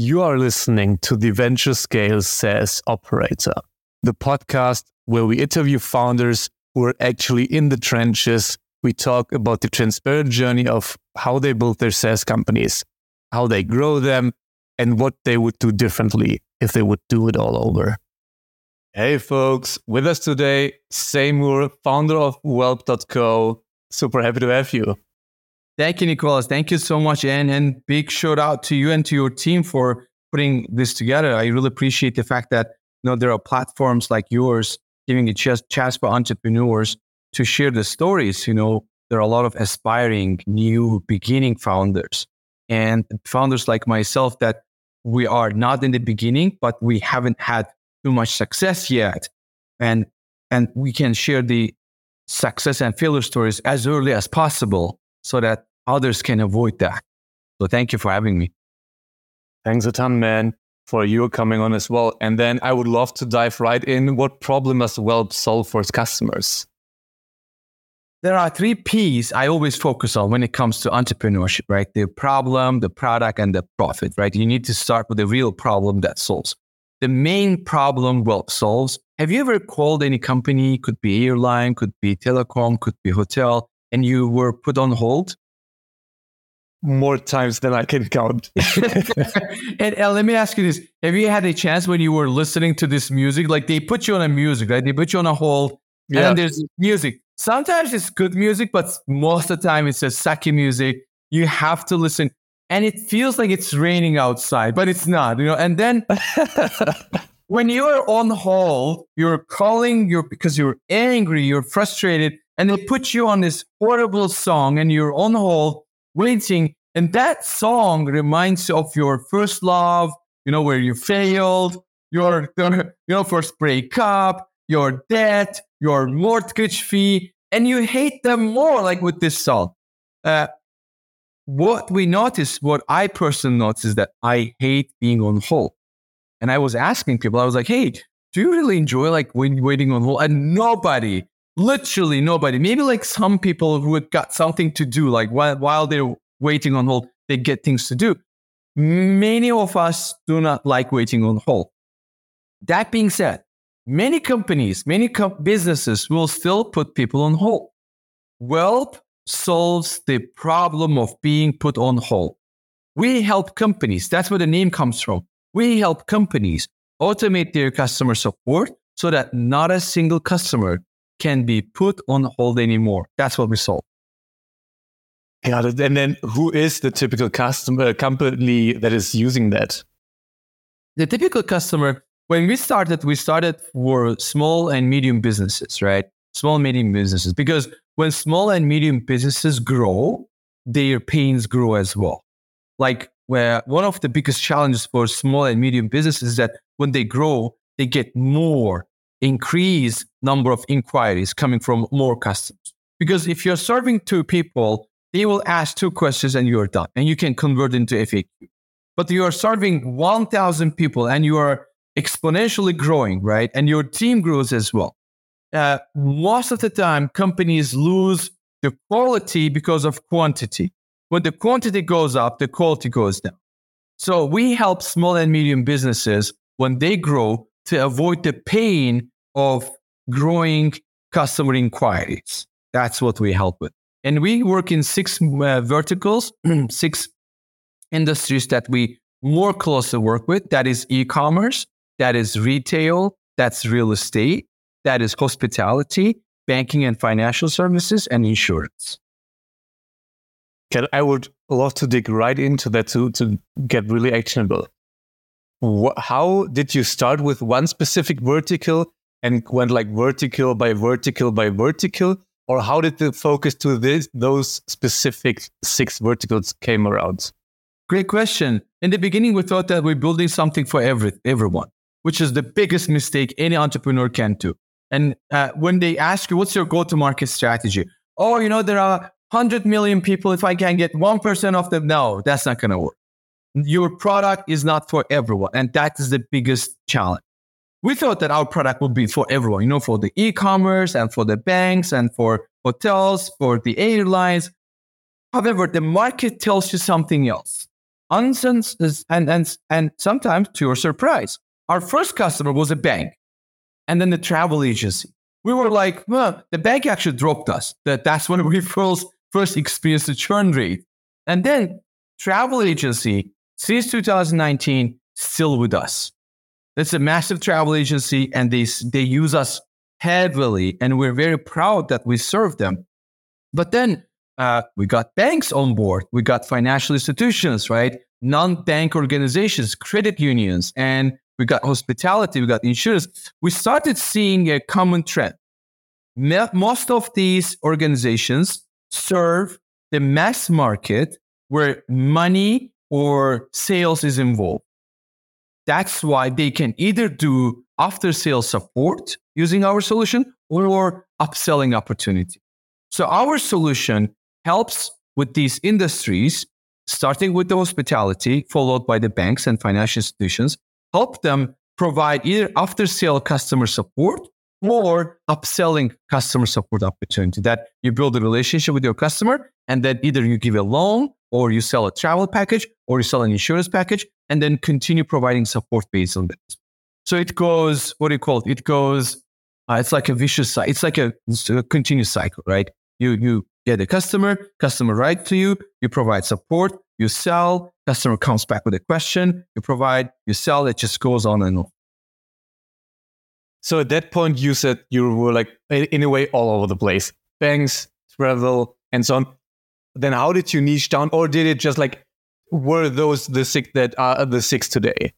You are listening to the Venture Scale SaaS Operator, the podcast where we interview founders who are actually in the trenches. We talk about the transparent journey of how they build their SaaS companies, how they grow them, and what they would do differently if they would do it all over. Hey, folks, with us today, Seymur, founder of Whelp.co. Super happy to have you. Thank you, Nicholas. Thank you so much. And, and big shout out to you and to your team for putting this together. I really appreciate the fact that you know there are platforms like yours giving a chance, chance for entrepreneurs to share the stories. You know, there are a lot of aspiring, new, beginning founders and founders like myself that we are not in the beginning, but we haven't had too much success yet. And, and we can share the success and failure stories as early as possible so that others can avoid that. So thank you for having me. Thanks a ton, man, for you coming on as well. And then I would love to dive right in. What problem does Whelp solve for its customers? There are three P's I always focus on when it comes to entrepreneurship, right? The problem, the product, and the profit, right? You need to start with the real problem that solves. The main problem Whelp solves. Have you ever called any company? Could be airline, could be telecom, could be hotel, and you were put on hold more times than I can count. and uh, let me ask you this: Have you had a chance when you were listening to this music? Like they put you on a music, right? They put you on a hold, yeah. and there's music. Sometimes it's good music, but most of the time it's just sucky music. You have to listen, and it feels like it's raining outside, but it's not, you know. And then when you're on hold, you're calling, you're because you're angry, you're frustrated, and they put you on this horrible song, and you're on hold waiting. And that song reminds you of your first love, you know, where you failed, your, you know, first breakup, your debt, your mortgage fee, and you hate them more, like with this song. Uh, what we notice, what I personally notice is that I hate being on hold. And I was asking people, I was like, hey, do you really enjoy like waiting on hold? And nobody, literally nobody, maybe like some people who had got something to do, like while, while they're waiting on hold, they get things to do. Many of us do not like waiting on hold. That being said, many companies, many co- businesses will still put people on hold. Whelp solves the problem of being put on hold. We help companies, that's where the name comes from. We help companies automate their customer support so that not a single customer can be put on hold anymore. That's what we solve. Yeah, and then who is the typical customer uh, company that is using that? The typical customer, when we started, we started for small and medium businesses, right? Small and medium businesses, because when small and medium businesses grow, their pains grow as well. Like where one of the biggest challenges for small and medium businesses is that when they grow, they get more increased number of inquiries coming from more customers. Because if you're serving two people, they will ask two questions and you're done and you can convert into FAQ. But you are serving 1,000 people and you are exponentially growing, right? And your team grows as well. Uh, most of the time, companies lose the quality because of quantity. When the quantity goes up, the quality goes down. So we help small and medium businesses when they grow to avoid the pain of growing customer inquiries. That's what we help with. And we work in six uh, verticals, six industries that we more closely work with. That is e-commerce, that is retail, that's real estate, that is hospitality, banking and financial services, and insurance. I would love to dig right into that to, to get really actionable. How did you start with one specific vertical and went like vertical by vertical by vertical? or how did the focus to this, those specific six verticals came around? Great question. In the beginning, we thought that we're building something for every, everyone, which is the biggest mistake any entrepreneur can do. And uh, when they ask you, what's your go to market strategy? Oh, you know, there are 100 million people. If I can get 1% of them, no, that's not going to work. Your product is not for everyone. And that is the biggest challenge we thought that our product would be for everyone, you know, for the e-commerce and for the banks and for hotels, for the airlines. However, the market tells you something else. and, and, and sometimes to your surprise, our first customer was a bank and then the travel agency. We were like, well, the bank actually dropped us. That that's when we first first experienced the churn rate. And then travel agency since 2019 still with us. It's a massive travel agency and they, they use us heavily and we're very proud that we serve them. But then uh, we got banks on board. We got financial institutions, right? Non-bank organizations, credit unions, and we got hospitality, we got insurance. We started seeing a common trend. Most of these organizations serve the mass market where money or sales is involved. That's why they can either do after sales support using our solution or upselling opportunity. So our solution helps with these industries, starting with the hospitality, followed by the banks and financial institutions, help them provide either after sale customer support or upselling customer support opportunity that you build a relationship with your customer and then either you give a loan or you sell a travel package or you sell an insurance package and then continue providing support based on that. So it goes, what do you call it? It goes, uh, it's like a vicious cycle. It's like a, it's a continuous cycle, right? You, you get a customer, customer writes to you, you provide support, you sell, customer comes back with a question, you provide, you sell, it just goes on and on. So at that point, you said you were like, in a way, all over the place banks, travel, and so on. Then how did you niche down, or did it just like, were those the six that are the six today?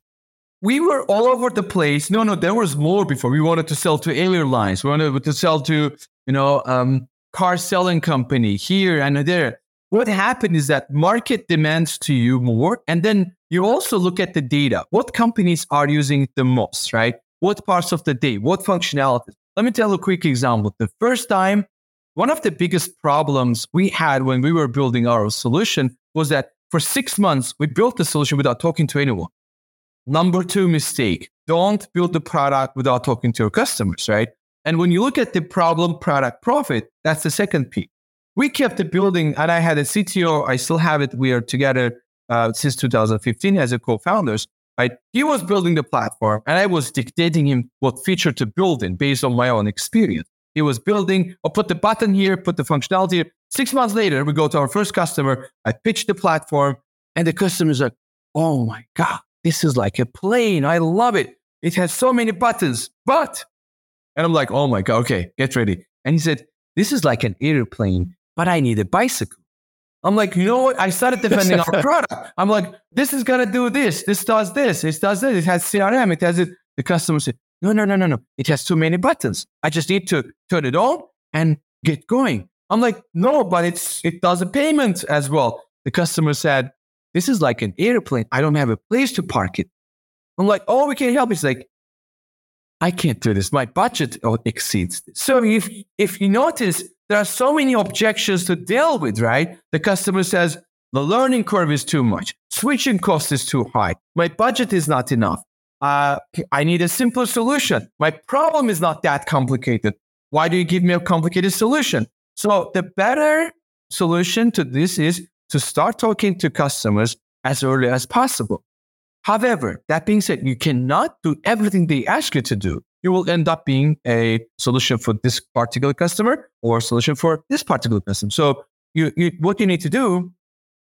we were all over the place. No, no, there was more before. We wanted to sell to airlines. We wanted to sell to, you know, um, car selling company here and there. What happened is that market demands to you more. And then you also look at the data. What companies are using the most, right? What parts of the day? What functionalities? Let me tell a quick example. The first time, one of the biggest problems we had when we were building our solution was that for six months, we built the solution without talking to anyone. Number two mistake don't build the product without talking to your customers, right? And when you look at the problem, product, profit, that's the second P. We kept the building, and I had a CTO. I still have it. We are together uh, since 2015 as a co-founders. Right? He was building the platform, and I was dictating him what feature to build in based on my own experience. He was building, I'll oh, put the button here, put the functionality here. Six months later, we go to our first customer. I pitch the platform, and the customer is like, "Oh my god, this is like a plane. I love it. It has so many buttons, but, and I'm like, oh my God, okay, get ready. And he said, this is like an airplane, but I need a bicycle. I'm like, you know what? I started defending our product. I'm like, this is gonna do this. This does this. It does this. It has CRM. It has it. The customer said, no, no, no, no, no. It has too many buttons. I just need to turn it on and get going. I'm like, no, but it's it does a payment as well. The customer said, this is like an airplane. I don't have a place to park it. I'm like, oh, we can't help. It's like, I can't do this. My budget oh, exceeds this. So if, if you notice, there are so many objections to deal with, right? The customer says, the learning curve is too much. Switching cost is too high. My budget is not enough. Uh, I need a simpler solution. My problem is not that complicated. Why do you give me a complicated solution? So the better solution to this is to start talking to customers as early as possible. However, that being said, you cannot do everything they ask you to do. You will end up being a solution for this particular customer or a solution for this particular customer. So you, you, what you need to do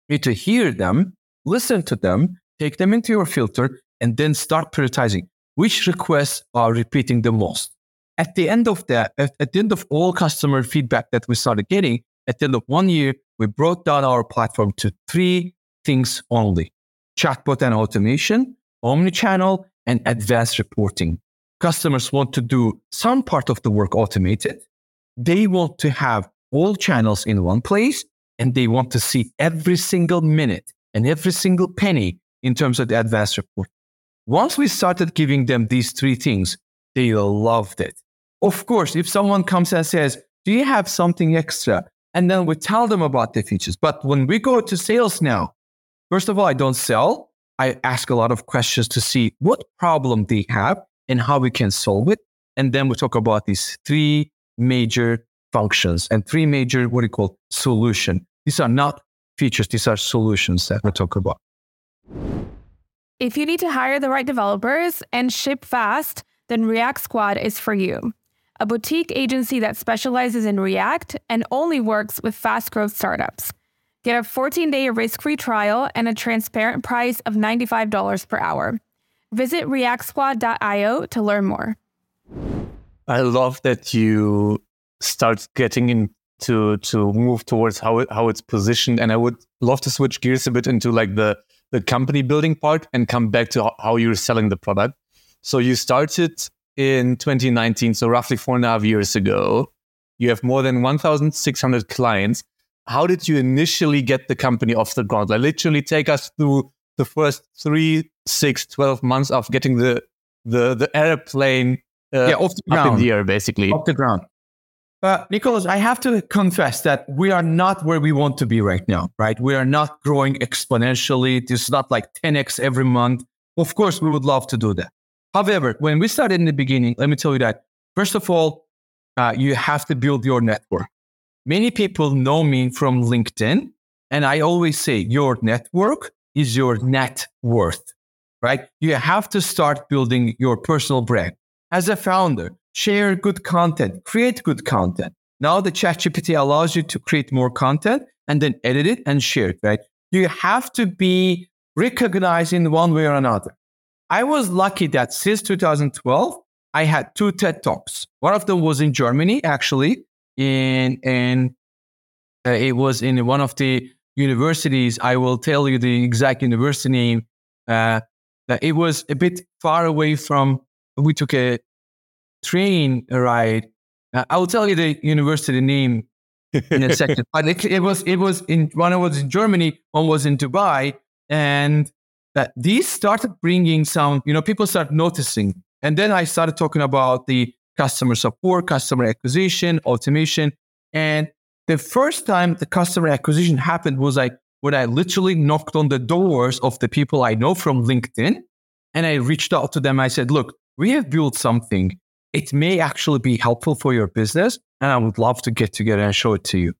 is to hear them, listen to them, take them into your filter, and then start prioritizing which requests are repeating the most. At the end of that, at, at the end of all customer feedback that we started getting, at the end of one year, we brought down our platform to three things only chatbot and automation, omnichannel, and advanced reporting. Customers want to do some part of the work automated. They want to have all channels in one place, and they want to see every single minute and every single penny in terms of the advanced report. Once we started giving them these three things, they loved it. Of course, if someone comes and says, Do you have something extra? and then we tell them about the features. But when we go to sales now, first of all, I don't sell. I ask a lot of questions to see what problem they have and how we can solve it. And then we talk about these three major functions and three major, what do you call solution. These are not features. These are solutions that we talk about. If you need to hire the right developers and ship fast, then React Squad is for you. A boutique agency that specializes in React and only works with fast growth startups. Get a 14 day risk free trial and a transparent price of $95 per hour. Visit reactsquad.io to learn more. I love that you start getting into to move towards how it, how it's positioned, and I would love to switch gears a bit into like the the company building part and come back to how you're selling the product. So you started in 2019, so roughly four and a half years ago. You have more than 1,600 clients. How did you initially get the company off the ground? Like literally take us through the first three, six, 12 months of getting the the the airplane uh, yeah, off the ground. up in the air, basically. Off the ground. Uh, Nicholas, I have to confess that we are not where we want to be right now, right? We are not growing exponentially. It's not like 10x every month. Of course, we would love to do that. However, when we started in the beginning, let me tell you that, first of all, uh, you have to build your network. Many people know me from LinkedIn, and I always say your network is your net worth, right? You have to start building your personal brand. As a founder, share good content, create good content. Now the ChatGPT allows you to create more content and then edit it and share it, right? You have to be recognized in one way or another. I was lucky that since 2012, I had two TED Talks. One of them was in Germany, actually, in, in uh, it was in one of the universities. I will tell you the exact university name. Uh, it was a bit far away from, we took a train ride. Uh, I will tell you the university name in a second. but it, it, was it was in one was in Germany, one was in Dubai, and that these started bringing some. You know, people start noticing, and then I started talking about the customer support, customer acquisition, automation, and the first time the customer acquisition happened was like when I literally knocked on the doors of the people I know from LinkedIn, and I reached out to them. I said, "Look, we have built something it may actually be helpful for your business. And I would love to get together and show it to you.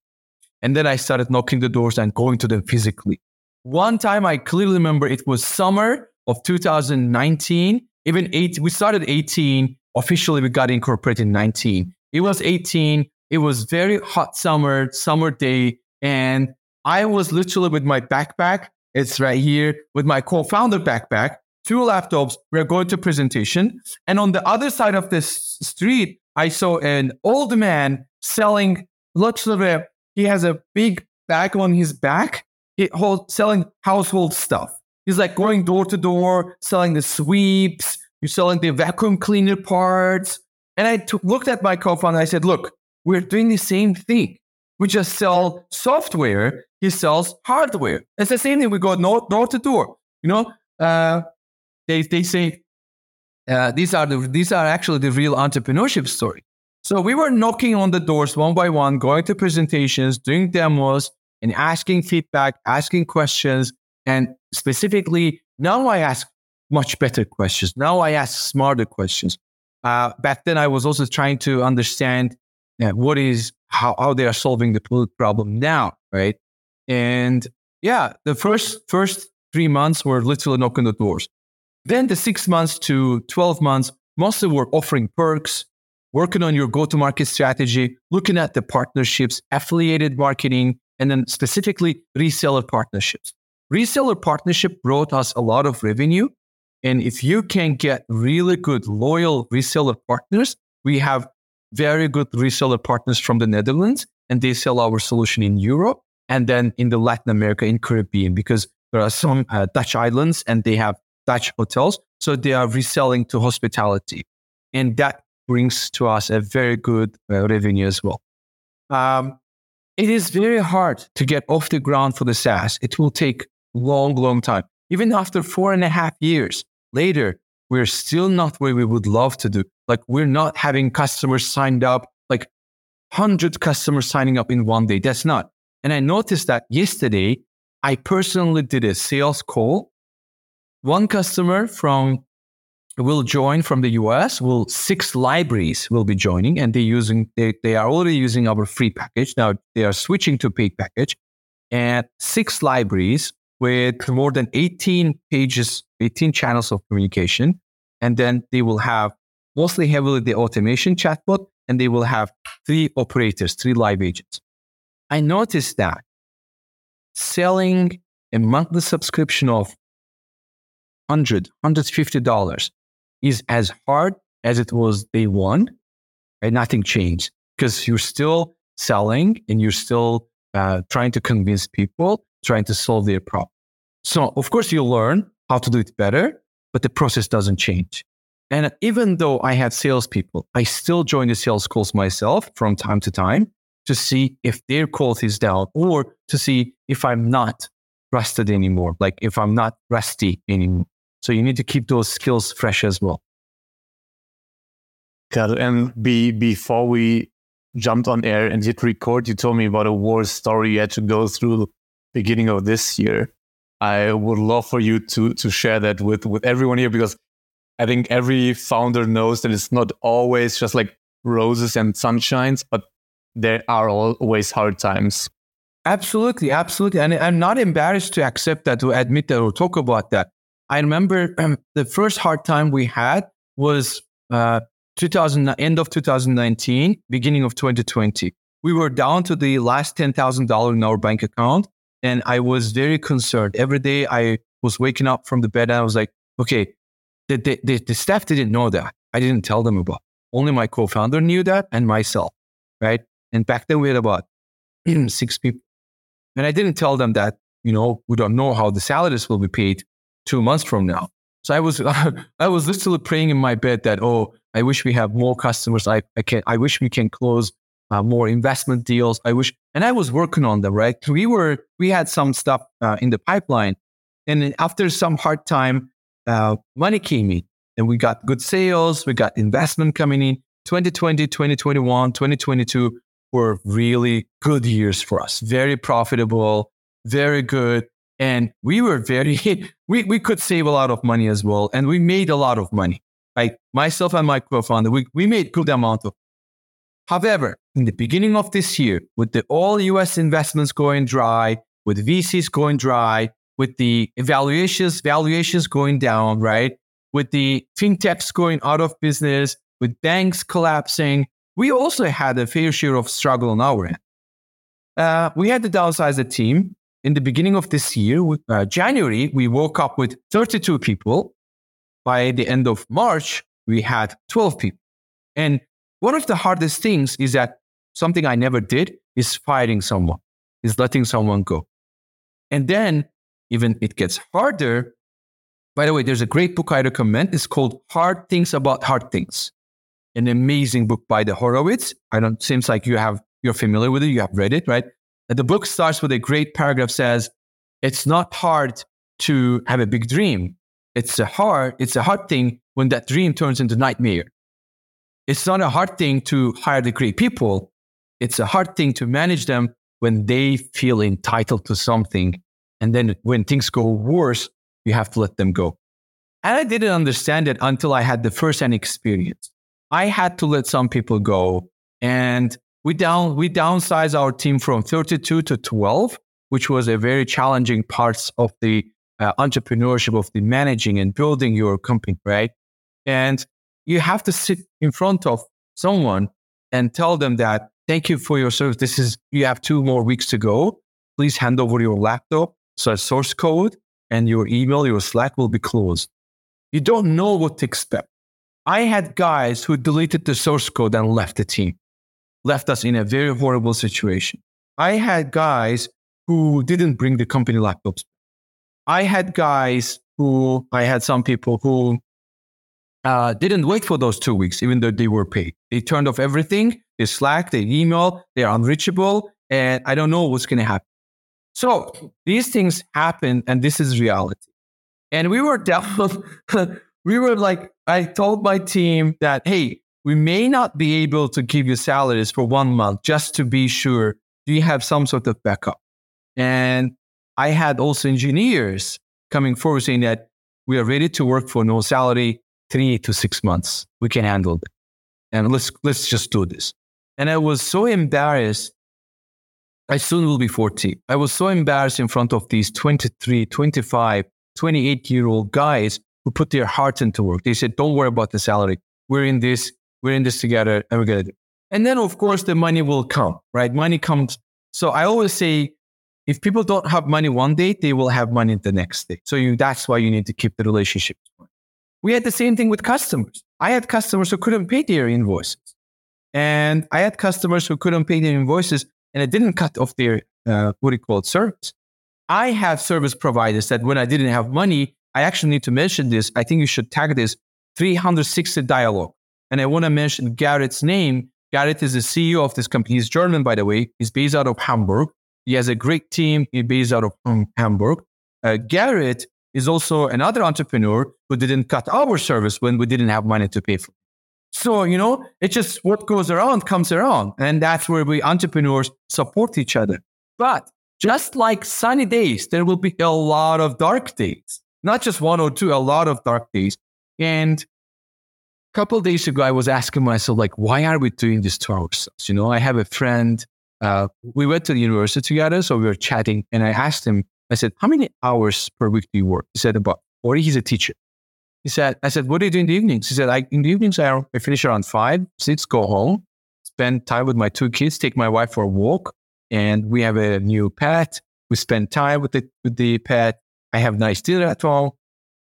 And then I started knocking the doors and going to them physically. One time I clearly remember it was summer of 2019. Even eight, we started 18. Officially, we got incorporated in 19. It was 18. It was very hot summer, summer day. And I was literally with my backpack. It's right here with my co-founder backpack two laptops. We're going to presentation. And on the other side of this street, I saw an old man selling it. He has a big bag on his back. He hold, selling household stuff. He's like going door to door, selling the sweeps. You're selling the vacuum cleaner parts. And I t- looked at my co-founder. I said, look, we're doing the same thing. We just sell software. He sells hardware. It's the same thing. We go door, door to door. You know, uh, they, they say uh, these are the these are actually the real entrepreneurship story. So we were knocking on the doors one by one, going to presentations, doing demos, and asking feedback, asking questions, and specifically now I ask much better questions. Now I ask smarter questions. Uh, back then I was also trying to understand uh, what is how, how they are solving the problem now, right? And yeah, the first first three months were literally knocking the doors. Then the six months to 12 months, mostly we're offering perks, working on your go to market strategy, looking at the partnerships, affiliated marketing, and then specifically reseller partnerships. Reseller partnership brought us a lot of revenue. And if you can get really good, loyal reseller partners, we have very good reseller partners from the Netherlands, and they sell our solution in Europe and then in the Latin America, in Caribbean, because there are some uh, Dutch islands and they have Dutch hotels. So they are reselling to hospitality. And that brings to us a very good uh, revenue as well. Um, it is very hard to get off the ground for the SaaS. It will take long, long time. Even after four and a half years later, we're still not where we would love to do. Like we're not having customers signed up, like 100 customers signing up in one day. That's not. And I noticed that yesterday, I personally did a sales call one customer from will join from the US. Will six libraries will be joining, and they using they, they are already using our free package. Now they are switching to paid package, and six libraries with more than 18 pages, 18 channels of communication. And then they will have mostly heavily the automation chatbot, and they will have three operators, three live agents. I noticed that selling a monthly subscription of 100 $150 is as hard as it was day one, and nothing changed because you're still selling and you're still uh, trying to convince people, trying to solve their problem. So, of course, you learn how to do it better, but the process doesn't change. And even though I have salespeople, I still join the sales calls myself from time to time to see if their quality is down or to see if I'm not rusted anymore, like if I'm not rusty anymore. So you need to keep those skills fresh as well. Got it. And be, before we jumped on air and hit record, you told me about a war story you had to go through beginning of this year. I would love for you to to share that with with everyone here because I think every founder knows that it's not always just like roses and sunshines, but there are always hard times. Absolutely, absolutely. And I'm not embarrassed to accept that, to admit that, or talk about that. I remember um, the first hard time we had was uh, 2000, end of 2019, beginning of 2020. We were down to the last $10,000 in our bank account. And I was very concerned. Every day I was waking up from the bed and I was like, okay, the, the, the, the staff didn't know that. I didn't tell them about. Only my co-founder knew that and myself, right? And back then we had about six people. And I didn't tell them that, you know, we don't know how the salaries will be paid two months from now. So I was, I was literally praying in my bed that, oh, I wish we have more customers. I, I can, I wish we can close uh, more investment deals. I wish, and I was working on them, right? We were, we had some stuff uh, in the pipeline. And after some hard time, uh, money came in and we got good sales. We got investment coming in. 2020, 2021, 2022 were really good years for us. Very profitable, very good. And we were very, we, we could save a lot of money as well. And we made a lot of money. Like myself and my co-founder, we, we made good amount of. However, in the beginning of this year, with the all US investments going dry, with VCs going dry, with the evaluations, valuations going down, right? With the fintechs going out of business, with banks collapsing, we also had a fair share of struggle on our end. Uh, we had to downsize the team. In the beginning of this year, uh, January, we woke up with 32 people. By the end of March, we had 12 people. And one of the hardest things is that something I never did is firing someone, is letting someone go. And then even it gets harder. By the way, there's a great book I recommend. It's called Hard Things About Hard Things. An amazing book by the Horowitz. I don't seems like you have you're familiar with it, you have read it, right? And the book starts with a great paragraph says, it's not hard to have a big dream. It's a hard, it's a hard thing when that dream turns into nightmare. It's not a hard thing to hire the great people. It's a hard thing to manage them when they feel entitled to something and then when things go worse, you have to let them go. And I didn't understand it until I had the first hand experience. I had to let some people go. And we down we downsized our team from 32 to 12, which was a very challenging parts of the uh, entrepreneurship of the managing and building your company, right? And you have to sit in front of someone and tell them that thank you for your service. This is you have two more weeks to go. Please hand over your laptop so source code and your email, your Slack will be closed. You don't know what to expect. I had guys who deleted the source code and left the team, left us in a very horrible situation. I had guys who didn't bring the company laptops. I had guys who, I had some people who uh, didn't wait for those two weeks, even though they were paid. They turned off everything, they Slack, they email, they're unreachable, and I don't know what's going to happen. So these things happen, and this is reality. And we were down, we were like, I told my team that, hey, we may not be able to give you salaries for one month just to be sure. Do you have some sort of backup? And I had also engineers coming forward saying that we are ready to work for no salary three to six months. We can handle it. And let's let's just do this. And I was so embarrassed I soon will be 40. I was so embarrassed in front of these 23, 25, 28 year old guys who put their heart into work. They said, don't worry about the salary. We're in this, we're in this together and we're going to do. it. And then of course the money will come, right? Money comes. So I always say, if people don't have money one day, they will have money the next day. So you, that's why you need to keep the relationship. We had the same thing with customers. I had customers who couldn't pay their invoices. And I had customers who couldn't pay their invoices and I didn't cut off their, uh, what do you call it, service. I have service providers that when I didn't have money, I actually need to mention this. I think you should tag this 360dialog. And I want to mention Garrett's name. Garrett is the CEO of this company. He's German, by the way. He's based out of Hamburg. He has a great team. He's based out of um, Hamburg. Uh, Garrett is also another entrepreneur who didn't cut our service when we didn't have money to pay for. So, you know, it's just what goes around comes around. And that's where we entrepreneurs support each other. But just like sunny days, there will be a lot of dark days, not just one or two, a lot of dark days. And a couple days ago, I was asking myself, like, why are we doing this to ourselves? You know, I have a friend, uh, we went to the university together, so we were chatting, and I asked him, I said, how many hours per week do you work? He said, about 40. He's a teacher. He said, I said, what do you do in the evenings? He said, I, in the evenings, I, I finish around five, six, go home, spend time with my two kids, take my wife for a walk. And we have a new pet. We spend time with the, with the pet. I have nice dinner at home.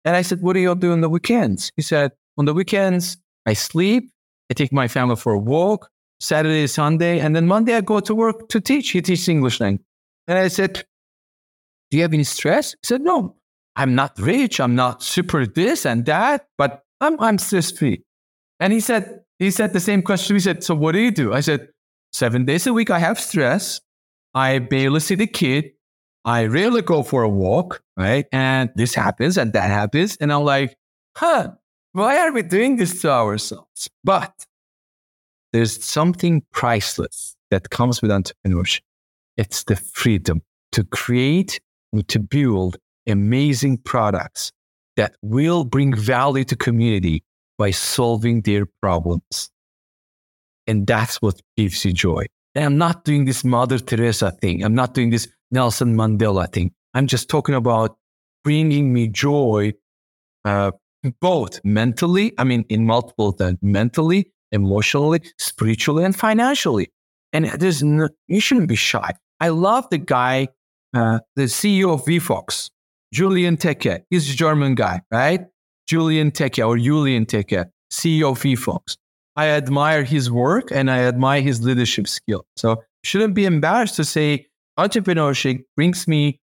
And I said, what do you all do on the weekends? He said, on the weekends, I sleep. I take my family for a walk. Saturday, Sunday. And then Monday, I go to work to teach. He teaches English language. And I said, do you have any stress? He said, no, I'm not rich, I'm not super this and that, but I'm, I'm stress free. And he said, he said the same question. He said, so what do you do? I said, seven days a week, I have stress. I barely see the kid. I rarely go for a walk, right? And this happens and that happens. And I'm like, huh, why are we doing this to ourselves? But there's something priceless that comes with entrepreneurship. It's the freedom to create to build amazing products that will bring value to community by solving their problems. And that's what gives you joy. And I'm not doing this Mother Teresa thing. I'm not doing this Nelson Mandela thing. I'm just talking about bringing me joy, uh, both mentally, I mean, in multiple things, mentally, emotionally, spiritually, and financially. And there's no, you shouldn't be shy. I love the guy, uh, the CEO of wefox. Julian Teke. He's a German guy, right? Julian Teke or Julian Teke, CEO of wefox. I admire his work and I admire his leadership skill. So shouldn't be embarrassed to say entrepreneurship brings me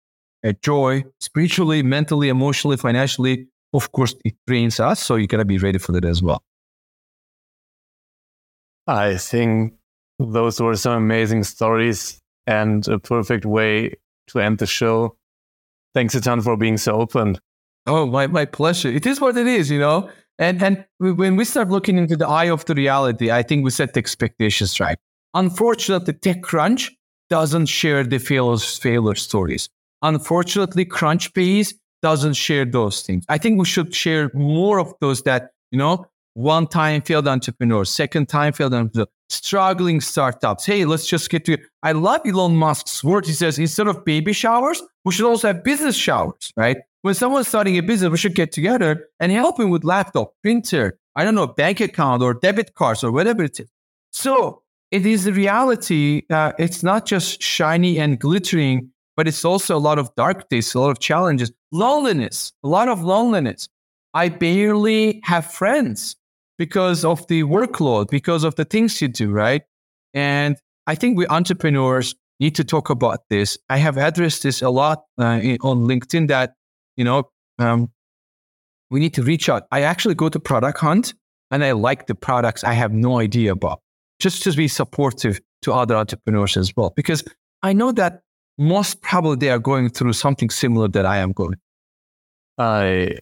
a joy spiritually, mentally, emotionally, financially. Of course, it drains us. So you got to be ready for that as well. I think those were some amazing stories and a perfect way to end the show. Thanks a ton for being so open. Oh, my, my pleasure. It is what it is, you know? And, and when we start looking into the eye of the reality, I think we set the expectations right. Unfortunately, TechCrunch doesn't share the failure, failure stories. Unfortunately, Crunchbase doesn't share those things. I think we should share more of those that, you know, one time failed entrepreneurs, second time failed entrepreneurs, struggling startups. Hey, let's just get to it. I love Elon Musk's words. He says instead of baby showers, we should also have business showers, right? When someone's starting a business, we should get together and help him with laptop, printer, I don't know, bank account or debit cards or whatever it is. So it is the reality. Uh, it's not just shiny and glittering, but it's also a lot of dark days, a lot of challenges, loneliness, a lot of loneliness. I barely have friends because of the workload, because of the things you do, right? And I think we entrepreneurs need to talk about this. I have addressed this a lot uh, on LinkedIn that, you know, um, we need to reach out. I actually go to product hunt and I like the products I have no idea about, just to be supportive to other entrepreneurs as well, because I know that most probably they are going through something similar that I am going. I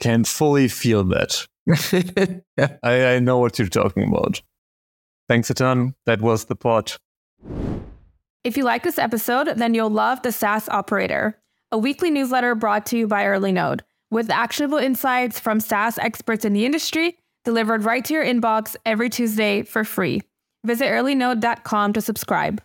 can fully feel that. I, I know what you're talking about. Thanks a ton. That was the pod. If you like this episode, then you'll love the SaaS Operator, a weekly newsletter brought to you by EarlyNode, with actionable insights from SaaS experts in the industry delivered right to your inbox every Tuesday for free. Visit earlynode.com to subscribe.